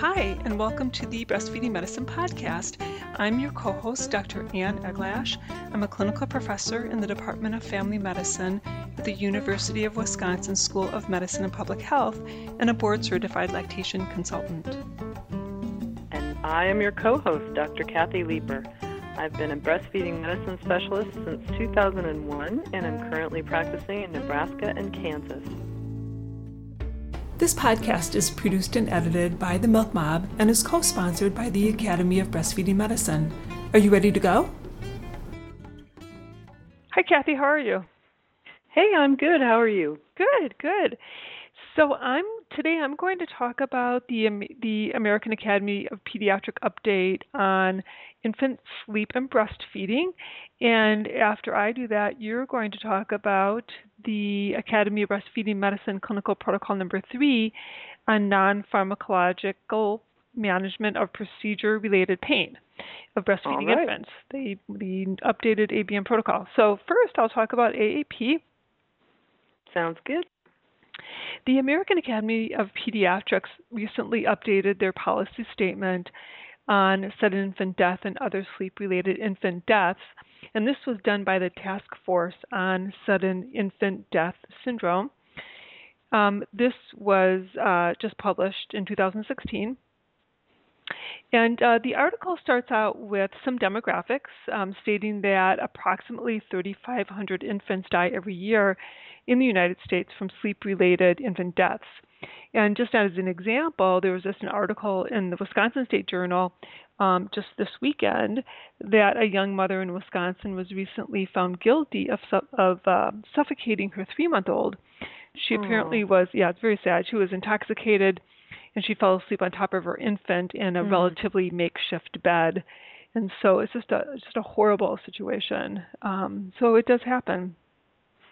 Hi, and welcome to the Breastfeeding Medicine Podcast. I'm your co host, Dr. Anne Eglash. I'm a clinical professor in the Department of Family Medicine at the University of Wisconsin School of Medicine and Public Health and a board certified lactation consultant. And I am your co host, Dr. Kathy Leeper. I've been a breastfeeding medicine specialist since 2001 and I'm currently practicing in Nebraska and Kansas. This podcast is produced and edited by the Milk Mob and is co sponsored by the Academy of Breastfeeding Medicine. Are you ready to go? Hi, Kathy. How are you? Hey, I'm good. How are you? Good, good. So I'm today. I'm going to talk about the the American Academy of Pediatric update on infant sleep and breastfeeding. And after I do that, you're going to talk about the Academy of Breastfeeding Medicine clinical protocol number three on non pharmacological management of procedure related pain of breastfeeding right. infants, the, the updated ABM protocol. So, first, I'll talk about AAP. Sounds good. The American Academy of Pediatrics recently updated their policy statement on sudden infant death and other sleep related infant deaths and this was done by the Task Force on Sudden Infant Death Syndrome. Um, this was uh, just published in 2016. And uh, the article starts out with some demographics um, stating that approximately 3,500 infants die every year in the United States from sleep related infant deaths. And just as an example, there was just an article in the Wisconsin State Journal um, just this weekend that a young mother in Wisconsin was recently found guilty of of uh, suffocating her three month old. She apparently was yeah, it's very sad. She was intoxicated, and she fell asleep on top of her infant in a mm. relatively makeshift bed. And so it's just a just a horrible situation. Um, so it does happen.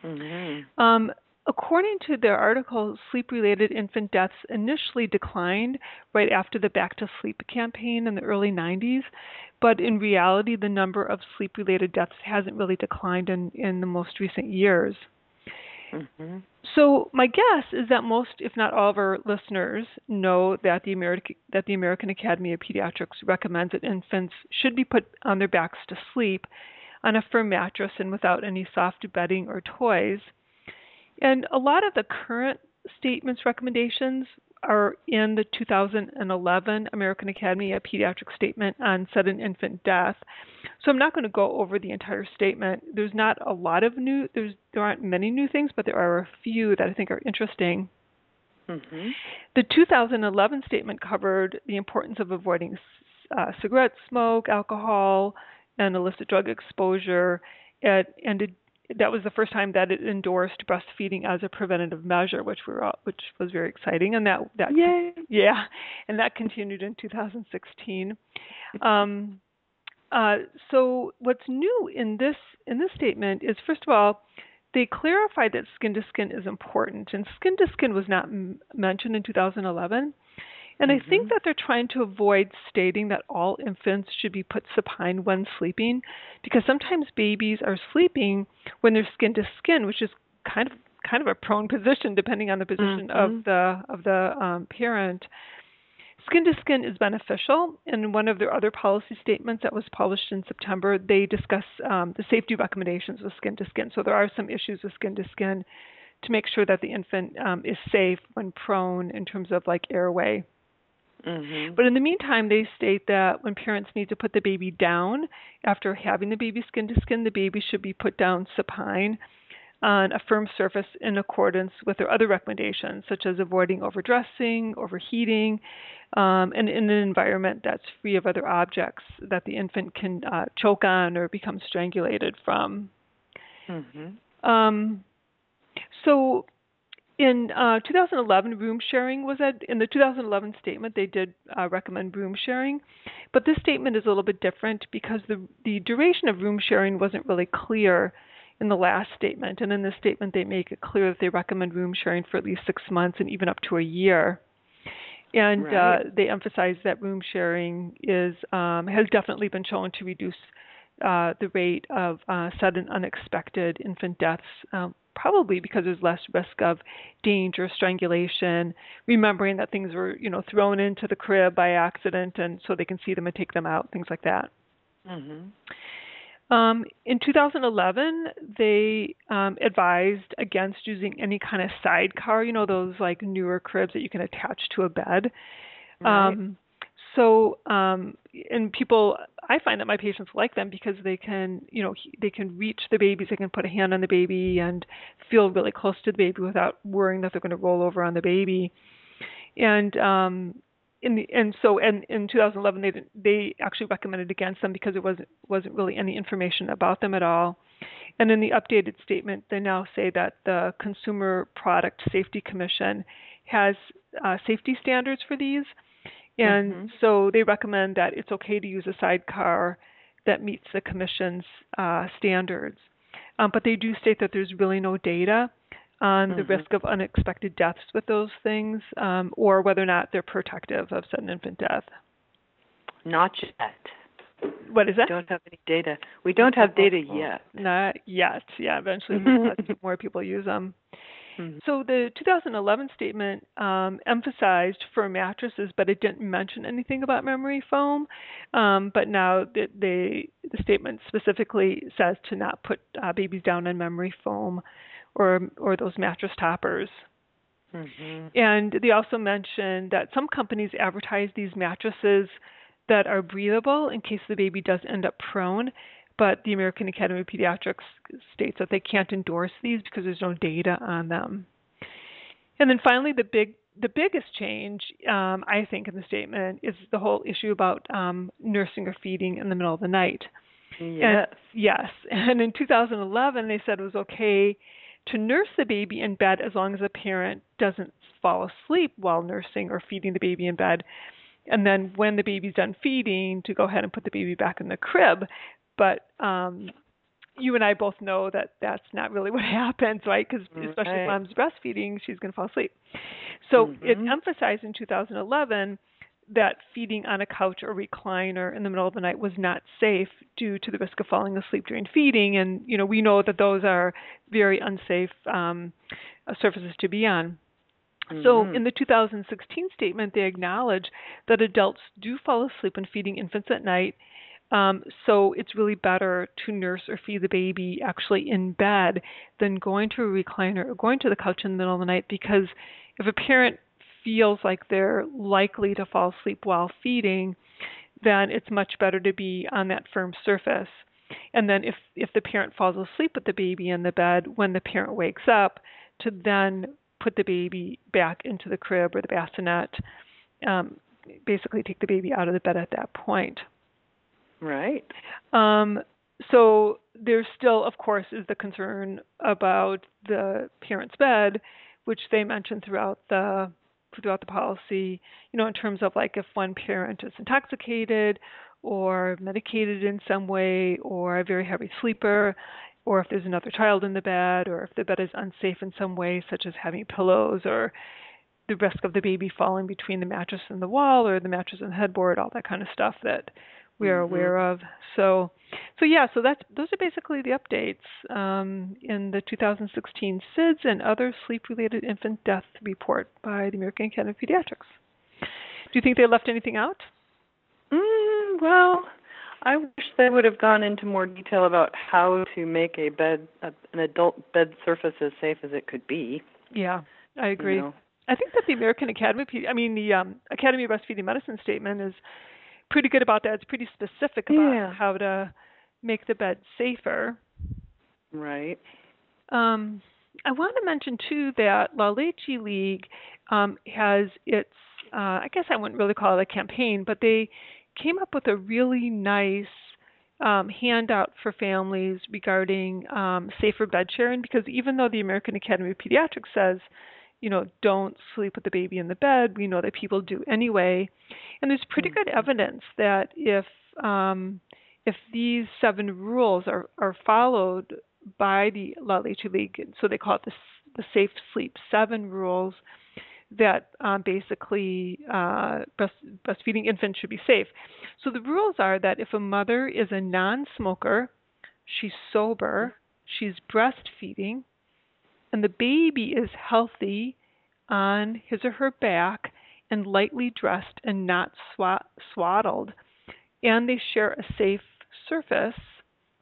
Mm-hmm. Um, According to their article, sleep related infant deaths initially declined right after the Back to Sleep campaign in the early 90s, but in reality, the number of sleep related deaths hasn't really declined in, in the most recent years. Mm-hmm. So my guess is that most, if not all, of our listeners know that the American that the American Academy of Pediatrics recommends that infants should be put on their backs to sleep on a firm mattress and without any soft bedding or toys. And a lot of the current statements recommendations are in the 2011 American Academy of Pediatric Statement on Sudden Infant Death. So I'm not going to go over the entire statement. There's not a lot of new there's there aren't many new things, but there are a few that I think are interesting. Mm-hmm. The 2011 statement covered the importance of avoiding uh, cigarette smoke, alcohol, and illicit drug exposure, it that was the first time that it endorsed breastfeeding as a preventative measure, which we were which was very exciting, and that that Yay. yeah, and that continued in 2016. Um, uh, so what's new in this in this statement is first of all they clarified that skin to skin is important, and skin to skin was not m- mentioned in 2011. And mm-hmm. I think that they're trying to avoid stating that all infants should be put supine when sleeping, because sometimes babies are sleeping when they're skin to skin, which is kind of kind of a prone position depending on the position mm-hmm. of the of the um, parent. Skin to skin is beneficial. In one of their other policy statements that was published in September, they discuss um, the safety recommendations with skin to skin. So there are some issues with skin to skin to make sure that the infant um, is safe when prone in terms of like airway Mm-hmm. But in the meantime, they state that when parents need to put the baby down after having the baby skin to skin, the baby should be put down supine on a firm surface in accordance with their other recommendations, such as avoiding overdressing, overheating, um, and in an environment that's free of other objects that the infant can uh, choke on or become strangulated from. Mm-hmm. Um, so in uh, 2011, room sharing was at, in the 2011 statement. They did uh, recommend room sharing, but this statement is a little bit different because the the duration of room sharing wasn't really clear in the last statement, and in this statement they make it clear that they recommend room sharing for at least six months and even up to a year. And uh, right. uh, they emphasize that room sharing is um, has definitely been shown to reduce uh, the rate of uh, sudden unexpected infant deaths um, probably because there's less risk of danger, strangulation, remembering that things were, you know, thrown into the crib by accident and so they can see them and take them out, things like that. Mhm. Um, in 2011, they um, advised against using any kind of sidecar, you know, those like newer cribs that you can attach to a bed. Right. Um, so, um, and people, I find that my patients like them because they can, you know, they can reach the babies, they can put a hand on the baby and feel really close to the baby without worrying that they're going to roll over on the baby. And um, in the, and so and in 2011 they they actually recommended against them because there wasn't wasn't really any information about them at all. And in the updated statement, they now say that the Consumer Product Safety Commission has uh, safety standards for these, and Mhm. so they recommend that it's okay to use a sidecar that meets the commission's uh, standards. Um, but they do state that there's really no data on the Mhm. risk of unexpected deaths with those things, um, or whether or not they're protective of sudden infant death. Not yet. What is that? We don't have any data. We don't have data yet. Not yet. Yeah, eventually more people use them. Mhm. So the 2011 statement um, emphasized for mattresses, but it didn't mention anything about memory foam. Um, but now the, the, the statement specifically says to not put uh, babies down on memory foam or or those mattress toppers. Mhm. And they also mentioned that some companies advertise these mattresses that are breathable in case the baby does end up prone, but the American Academy of Pediatrics states that they can't endorse these because there's no data on them. And then finally, the big the biggest change, um, I think, in the statement is the whole issue about um, nursing or feeding in the middle of the night. Yes. Yes. And in 2011, they said it was okay to nurse the baby in bed as long as the parent doesn't fall asleep while nursing or feeding the baby in bed. And then when the baby's done feeding, to go ahead and put the baby back in the crib. But um, you and I both know that that's not really what happens, right? Because especially Right. if mom's breastfeeding, she's going to fall asleep. So it Mhm. emphasized in 2011 that feeding on a couch or recliner in the middle of the night was not safe due to the risk of falling asleep during feeding, and you know we know that those are very unsafe um, uh, surfaces to be on. So, Mhm. in the 2016 statement, they acknowledge that adults do fall asleep when feeding infants at night. Um, so, it's really better to nurse or feed the baby actually in bed than going to a recliner or going to the couch in the middle of the night because if a parent feels like they're likely to fall asleep while feeding, then it's much better to be on that firm surface. And then if if the parent falls asleep with the baby in the bed when the parent wakes up, to then put the baby back into the crib or the bassinet, um, basically take the baby out of the bed at that point. Right. Um, so there still, of course, is the concern about the parent's bed, which they mention throughout the throughout the policy. You know, in terms of like if one parent is intoxicated or medicated in some way, or a very heavy sleeper, or if there's another child in the bed, or if the bed is unsafe in some way, such as having pillows or the risk of the baby falling between the mattress and the wall or the mattress and the headboard, all that kind of stuff that we are Mhm. aware of. So, so yeah, so that's those are basically the updates um, in the 2016 SIDS and other sleep-related infant death report by the American Academy of Pediatrics. Do you think they left anything out? Mm, well, I wish they would have gone into more detail about how to make a bed, a, an adult bed surface as safe as it could be. Yeah, I you agree. know. I think that the American Academy, I mean the um, Academy of Breastfeeding Medicine statement is pretty good about that. It's pretty specific about Yeah. how to make the bed safer. Right. Um, I want to mention too that La Leche League um, has its, uh, I guess I wouldn't really call it a campaign, but they came up with a really nice um, handout for families regarding um, safer bed sharing because even though the American Academy of Pediatrics says, you know, don't sleep with the baby in the bed, we know that people do anyway. And there's pretty good evidence that if um, if these seven rules are, are followed by the La Leche League, so they call it the, the Safe Sleep Seven rules, that um, basically uh, breast, breastfeeding infants should be safe. So the rules are that if a mother is a non-smoker, she's sober, she's breastfeeding, and the baby is healthy on his or her back and lightly dressed and not swaddled, and they share a safe surface,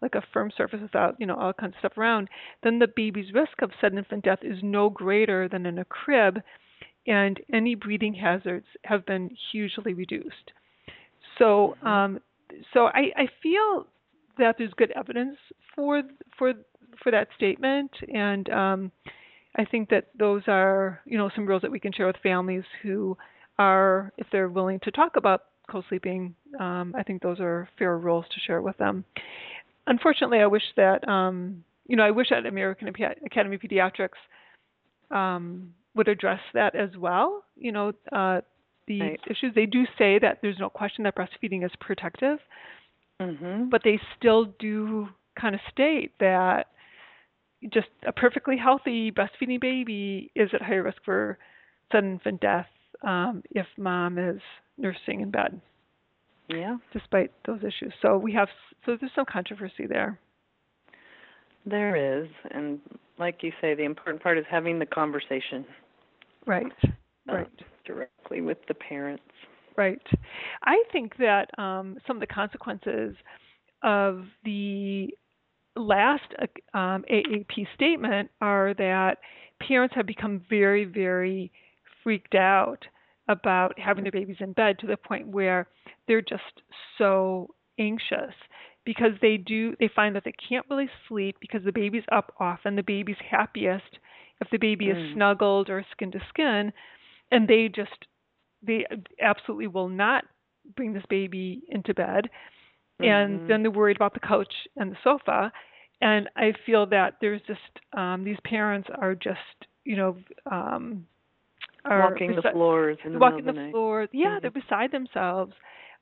like a firm surface without, you know, all kinds of stuff around, then the baby's risk of sudden infant death is no greater than in a crib, and any breathing hazards have been hugely reduced. So, mm-hmm. um, so I, I feel that there's good evidence for for for that statement, and um, I think that those are you know some rules that we can share with families who are, if they're willing to talk about co-sleeping, um, I think those are fair rules to share with them. Unfortunately, I wish that um, you know I wish that American Academy of Pediatrics um, would address that as well. You know, uh, the right. issues they do say that there's no question that breastfeeding is protective, mm-hmm. but they still do kind of state that just a perfectly healthy breastfeeding baby is at higher risk for sudden infant death um, if mom is nursing in bed. Yeah. Despite those issues, so we have so there's some controversy there. There is, and like you say, the important part is having the conversation. Right. Uh, right. directly with the parents. Right. I think that um, some of the consequences of the last um, AAP statement are that parents have become very, very freaked out about having their babies in bed to the point where they're just so anxious because they do they find that they can't really sleep because the baby's up often the baby's happiest if the baby mm. is snuggled or skin to skin and they just they absolutely will not bring this baby into bed mm-hmm. and then they're worried about the couch and the sofa. And i feel that there's just um these parents are just you know um are walking besi- the floors and walking the, the floors. Yeah mm-hmm. they're beside themselves.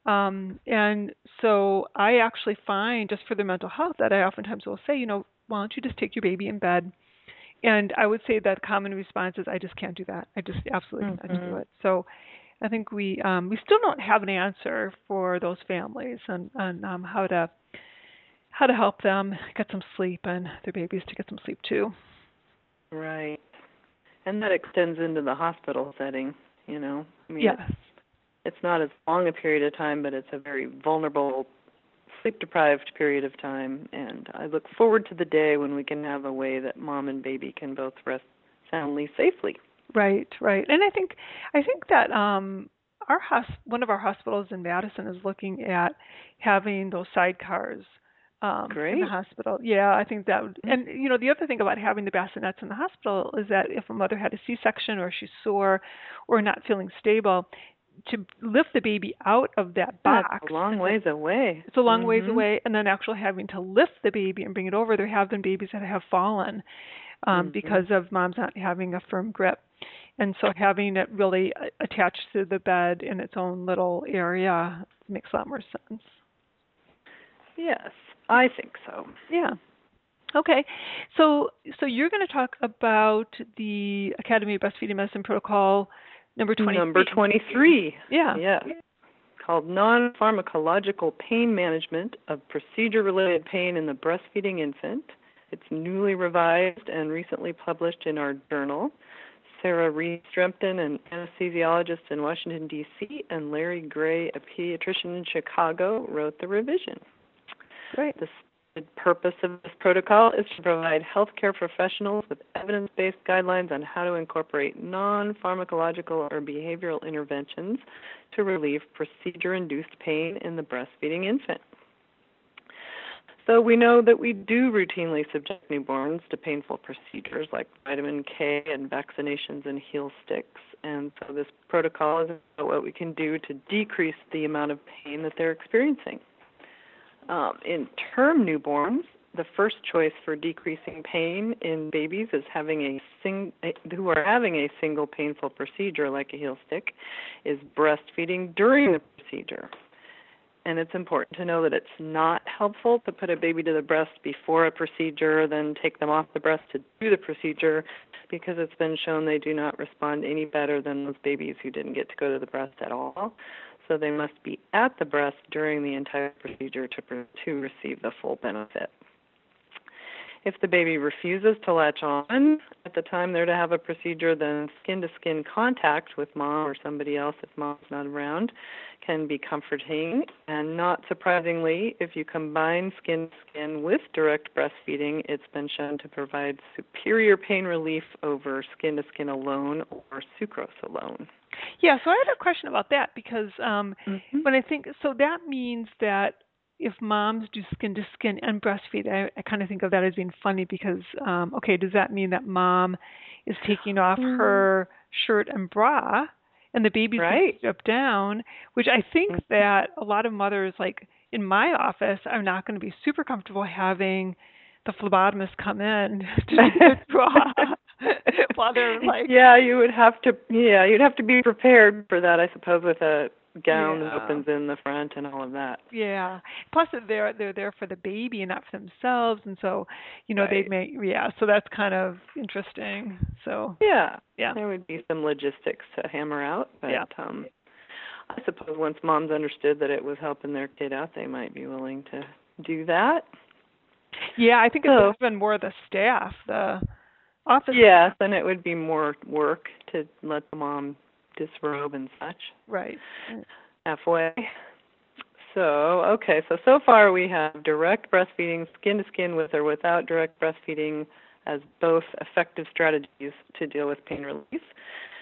Um and so i actually find just for their mental health that i oftentimes will say you know why don't you just take your baby in bed? And i would say that common response is i just can't do that. I just absolutely mm-hmm. can't do it. So I think we um, we still don't have an answer for those families and on um, how to how to help them get some sleep and their babies to get some sleep too. Right, and that extends into the hospital setting. You know, I mean, yes. It's, it's not as long a period of time, but it's a very vulnerable, sleep deprived period of time. And I look forward to the day when we can have a way that mom and baby can both rest soundly safely. Right, right. And I think I think that um our hos- one of our hospitals in Madison is looking at having those sidecars um Great. in the hospital. Yeah, I think that would and you know, the other thing about having the bassinets in the hospital is that if a mother had a C section or she's sore or not feeling stable, to lift the baby out of that box. That's a long ways away. It's a long mm-hmm. ways away, and then actually having to lift the baby and bring it over. There have been babies that have fallen um, mm-hmm. because of moms not having a firm grip. And so having it really uh, attached to the bed in its own little area makes a lot more sense. Yes, I think so. Yeah. Okay. So so you're going to talk about the Academy of Breastfeeding Medicine protocol number 23. Number 23. Yeah. Yeah. Called Non-Pharmacological Pain Management of Procedure-Related Pain in the Breastfeeding Infant. It's newly revised and recently published in our journal. Sarah Reed Strempton, an anesthesiologist in Washington, D.C., and Larry Gray, a pediatrician in Chicago, wrote the revision. Great. The purpose of this protocol is to provide healthcare professionals with evidence based guidelines on how to incorporate non pharmacological or behavioral interventions to relieve procedure induced pain in the breastfeeding infant. So we know that we do routinely subject newborns to painful procedures like vitamin K and vaccinations and heel sticks. And so this protocol is about what we can do to decrease the amount of pain that they're experiencing. Um, in term newborns, the first choice for decreasing pain in babies is having a sing who are having a single painful procedure like a heel stick is breastfeeding during the procedure and it's important to know that it's not helpful to put a baby to the breast before a procedure, then take them off the breast to do the procedure, because it's been shown they do not respond any better than those babies who didn't get to go to the breast at all. So they must be at the breast during the entire procedure to to receive the full benefit. If the baby refuses to latch on at the time they're to have a procedure, then skin to skin contact with mom or somebody else if mom's not around can be comforting. And not surprisingly, if you combine skin to skin with direct breastfeeding, it's been shown to provide superior pain relief over skin to skin alone or sucrose alone. Yeah, so I had a question about that because um, mm-hmm. when I think so, that means that if moms do skin to skin and breastfeed, I, I kind of think of that as being funny because, um, okay, does that mean that mom is taking off mm. her shirt and bra and the baby's right. up down? Which I think mm-hmm. that a lot of mothers, like in my office, are not going to be super comfortable having the phlebotomist come in to do bra while they're like. Yeah, you would have to. Yeah, you'd have to be prepared for that, I suppose, with a gown yeah. that opens in the front and all of that. Yeah. Plus they're they're there for the baby and not for themselves and so, you know, right. they may yeah, so that's kind of interesting. So Yeah. Yeah. There would be some logistics to hammer out, but yeah. um I suppose once moms understood that it was helping their kid out, they might be willing to do that. Yeah, I think it's been more the staff, the office. Yes, and it would be more work to let the mom disrobe and such. Right. Halfway. So, okay, so so far we have direct breastfeeding, skin to skin with or without direct breastfeeding as both effective strategies to deal with pain relief.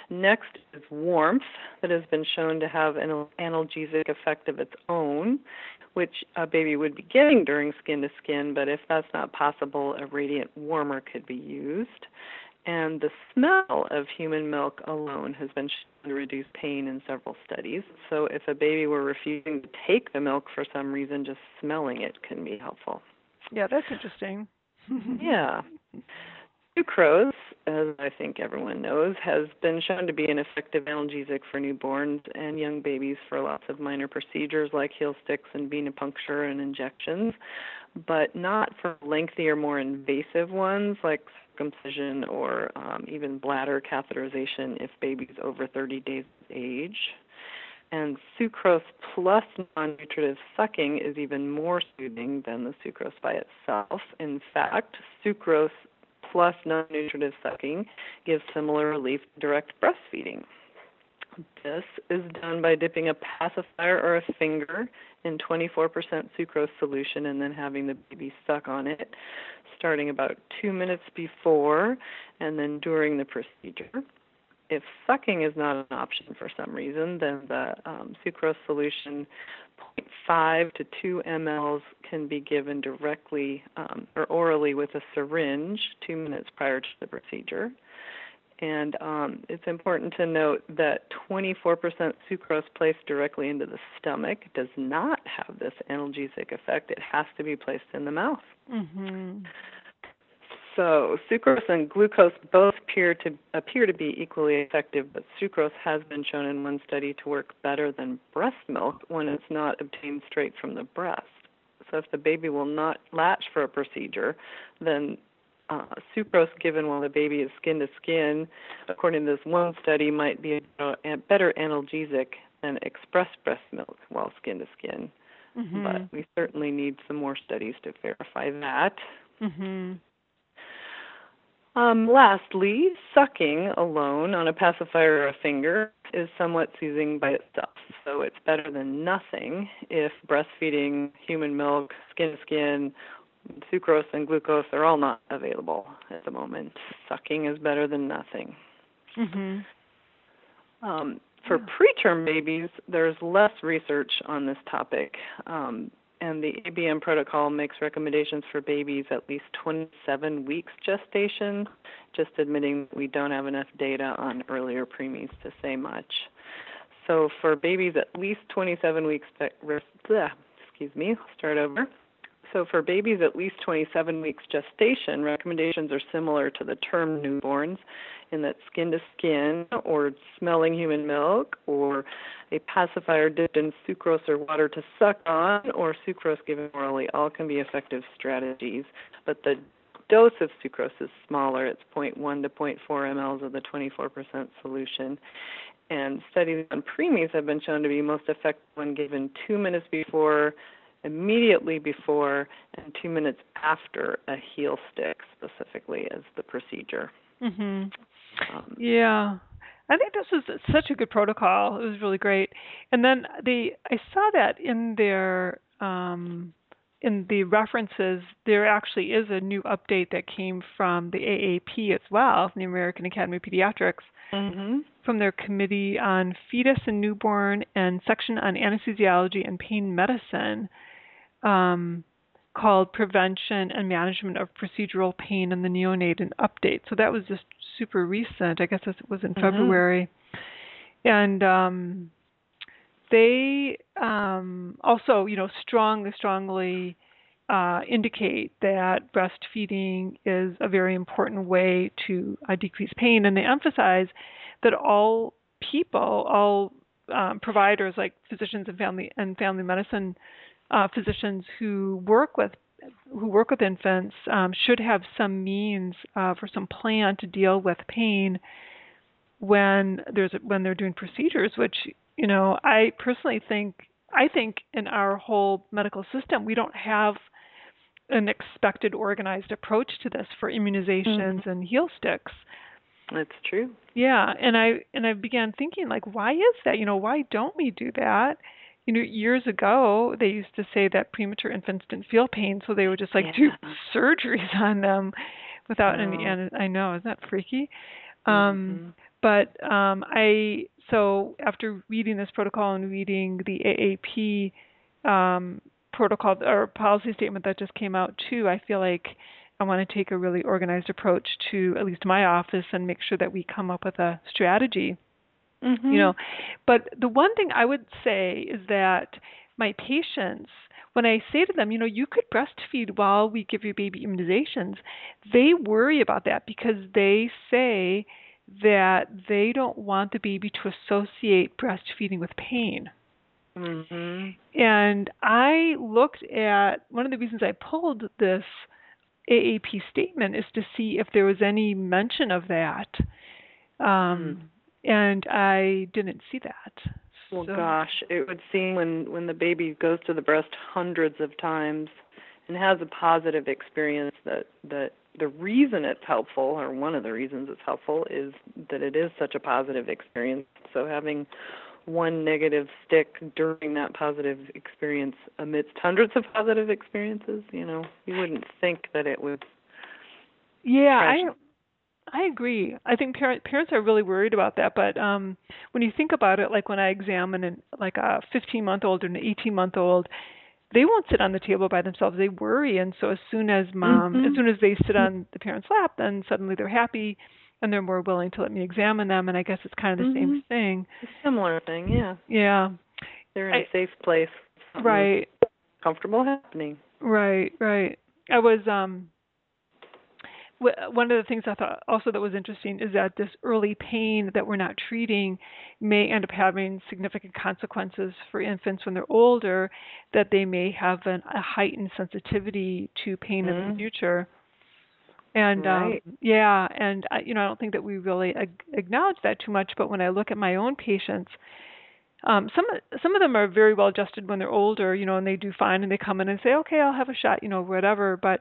Next is warmth that has been shown to have an analgesic effect of its own, which a baby would be getting during skin to skin, but if that's not possible, a radiant warmer could be used and the smell of human milk alone has been to reduce pain in several studies. So if a baby were refusing to take the milk for some reason, just smelling it can be helpful. Yeah, that's interesting. yeah. Sucrose, as I think everyone knows, has been shown to be an effective analgesic for newborns and young babies for lots of minor procedures like heel sticks and venipuncture and injections, but not for lengthy or more invasive ones like circumcision or um, even bladder catheterization if baby's over 30 days age. And sucrose plus non nutritive sucking is even more soothing than the sucrose by itself. In fact, sucrose plus non nutritive sucking gives similar relief to direct breastfeeding. This is done by dipping a pacifier or a finger in 24% sucrose solution and then having the baby suck on it, starting about two minutes before and then during the procedure. If sucking is not an option for some reason, then the um, sucrose solution 0.5 to 2 mLs can be given directly um, or orally with a syringe two minutes prior to the procedure. And um, it's important to note that 24% sucrose placed directly into the stomach does not have this analgesic effect. It has to be placed in the mouth. Mm-hmm. So sucrose and glucose both appear to appear to be equally effective, but sucrose has been shown in one study to work better than breast milk when it's not obtained straight from the breast. So if the baby will not latch for a procedure, then uh, sucrose given while the baby is skin to skin, according to this one study, might be a, better analgesic than express breast milk while skin to skin. Mm-hmm. But we certainly need some more studies to verify that. Mm-hmm. Um, lastly, sucking alone on a pacifier or a finger is somewhat soothing by itself. So it's better than nothing if breastfeeding human milk, skin to skin, sucrose and glucose are all not available at the moment. Sucking is better than nothing. Mm-hmm. Um, for yeah. preterm babies, there's less research on this topic, um, and the ABM protocol makes recommendations for babies at least 27 weeks gestation, just admitting we don't have enough data on earlier preemies to say much. So for babies at least 27 weeks, excuse me, start over. So, for babies at least 27 weeks gestation, recommendations are similar to the term newborns in that skin to skin, or smelling human milk, or a pacifier dipped in sucrose or water to suck on, or sucrose given orally, all can be effective strategies. But the dose of sucrose is smaller, it's 0.1 to 0.4 mLs of the 24% solution. And studies on preemies have been shown to be most effective when given two minutes before immediately before and two minutes after a heel stick, specifically as the procedure. Mhm. Um, yeah. I think this was such a good protocol. It was really great. And then the I saw that in their um, in the references, there actually is a new update that came from the AAP as well, from the American Academy of Pediatrics, mm-hmm. from their Committee on Fetus and Newborn and section on anesthesiology and pain medicine, um, called Prevention and Management of Procedural Pain in the Neonate and Update. So that was just super recent. I guess it was in mm-hmm. February. And um, they um, also, you know, strongly, strongly uh, indicate that breastfeeding is a very important way to uh, decrease pain, and they emphasize that all people, all um, providers like physicians and family and family medicine uh, physicians who work with who work with infants um, should have some means uh, for some plan to deal with pain when there's when they're doing procedures, which you know, I personally think I think in our whole medical system we don't have an expected organized approach to this for immunizations mm-hmm. and heel sticks. That's true. Yeah, and I and I began thinking like why is that? You know, why don't we do that? You know, years ago they used to say that premature infants didn't feel pain, so they would just like yeah. do surgeries on them without any and I know, isn't that freaky? Um mm-hmm. but um I so after reading this protocol and reading the AAP um, protocol or policy statement that just came out too, I feel like I want to take a really organized approach to at least my office and make sure that we come up with a strategy. Mm-hmm. You know, but the one thing I would say is that my patients, when I say to them, you know, you could breastfeed while we give your baby immunizations, they worry about that because they say that they don't want the baby to associate breastfeeding with pain. Mm-hmm. And I looked at one of the reasons I pulled this AAP statement is to see if there was any mention of that. Um, mm. And I didn't see that. Well, so. gosh, it would seem when when the baby goes to the breast hundreds of times and has a positive experience that that the reason it's helpful or one of the reasons it's helpful is that it is such a positive experience so having one negative stick during that positive experience amidst hundreds of positive experiences you know you wouldn't think that it would yeah i I agree. I think parent, parents are really worried about that. But um, when you think about it, like when I examine an, like a 15 month old or an 18 month old, they won't sit on the table by themselves. They worry, and so as soon as mom, mm-hmm. as soon as they sit on the parent's lap, then suddenly they're happy and they're more willing to let me examine them. And I guess it's kind of the mm-hmm. same thing. A similar thing, yeah. Yeah. They're in I, a safe place. Right. Comfortable happening. Right. Right. I was um one of the things I thought also that was interesting is that this early pain that we're not treating may end up having significant consequences for infants when they're older, that they may have an, a heightened sensitivity to pain mm-hmm. in the mm-hmm. future. And right. um, yeah, and I, you know, I don't think that we really ag- acknowledge that too much. But when I look at my own patients, um, some some of them are very well adjusted when they're older, you know, and they do fine, and they come in and say, okay, I'll have a shot, you know, whatever. But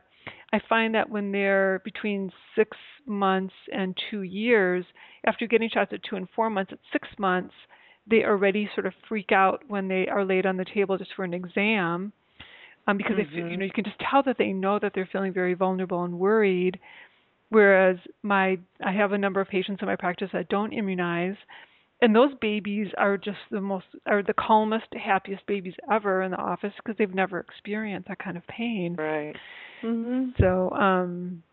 I find that when they're between six months and two years, after getting shots at two and four months, at six months, they already sort of freak out when they are laid on the table just for an exam, um, because mm-hmm. they feel, you know you can just tell that they know that they're feeling very vulnerable and worried. Whereas my I have a number of patients in my practice that don't immunize, and those babies are just the most are the calmest, happiest babies ever in the office because they've never experienced that kind of pain. Right. Mm-hmm. So, um,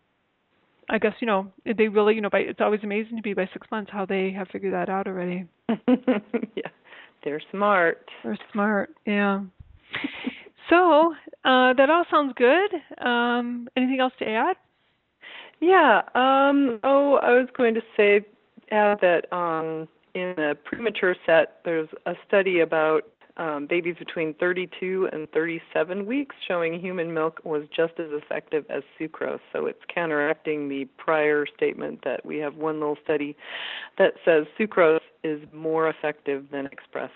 I guess you know they really you know by it's always amazing to be by six months how they have figured that out already. yeah, they're smart. They're smart. Yeah. so uh, that all sounds good. Um, anything else to add? Yeah. Um, oh, I was going to say add that um, in the premature set, there's a study about um, babies between 32 and 37 weeks, showing human milk was just as effective as sucrose. So it's counteracting the prior statement that we have one little study that says sucrose is more effective than expressed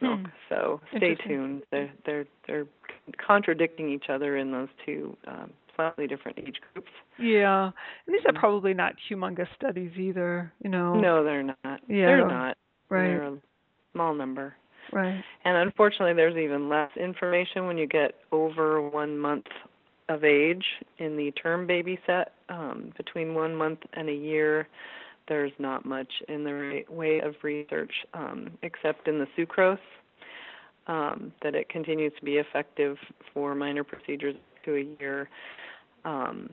milk. Hmm. So stay tuned. They're they're they're contradicting each other in those two um, slightly different age groups. Yeah, and these are Mhm. probably not humongous studies either. You know. No, they're not. Yeah. They're not. Right. They're a small number. Right. And unfortunately, there's even less information when you get over one month of age in the term baby set. Um, between one month and a year, there's not much in the way of research um, except in the sucrose um, that it continues to be effective for minor procedures to a year. Um,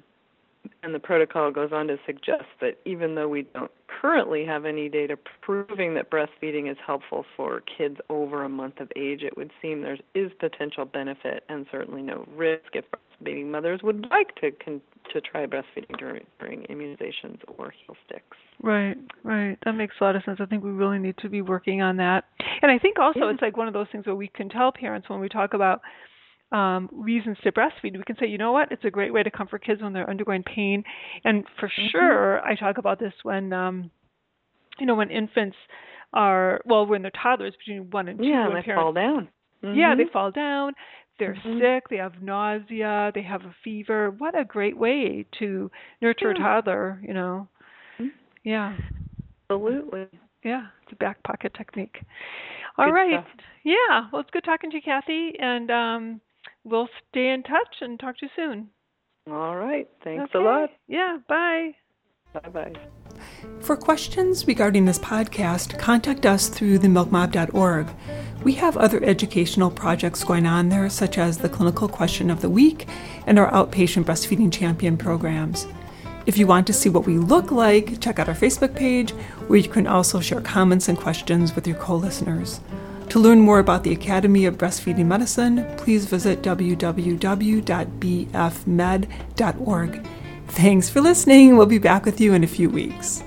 and the protocol goes on to suggest that even though we don't currently have any data proving that breastfeeding is helpful for kids over a month of age, it would seem there is potential benefit and certainly no risk if breastfeeding mothers would like to con- to try breastfeeding during, during immunizations or heel sticks. Right, right. That makes a lot of sense. I think we really need to be working on that. And I think also Yeah. it's like one of those things where we can tell parents when we talk about um, reasons to breastfeed, we can say, you know what, it's a great way to comfort kids when they're undergoing pain. And for Mhm. sure, I talk about this when, um, you know, when infants are, well, when they're toddlers between one and two, Yeah, and they parents fall down. yeah, they Mhm. fall down, they're Mhm. sick, they have nausea, they have a fever. What a great way to nurture a toddler, you know. Mhm. Yeah. Absolutely. Yeah, it's a back pocket technique. All Good right. stuff. Yeah, well it's good talking to you, Kathy, and um we'll stay in touch and talk to you soon. All right. Thanks okay. a lot. Yeah, bye. Bye bye. For questions regarding this podcast, contact us through themilkmob.org. We have other educational projects going on there, such as the Clinical Question of the Week and our Outpatient Breastfeeding Champion programs. If you want to see what we look like, check out our Facebook page, where you can also share comments and questions with your co listeners. To learn more about the Academy of Breastfeeding Medicine, please visit www.bfmed.org. Thanks for listening. We'll be back with you in a few weeks.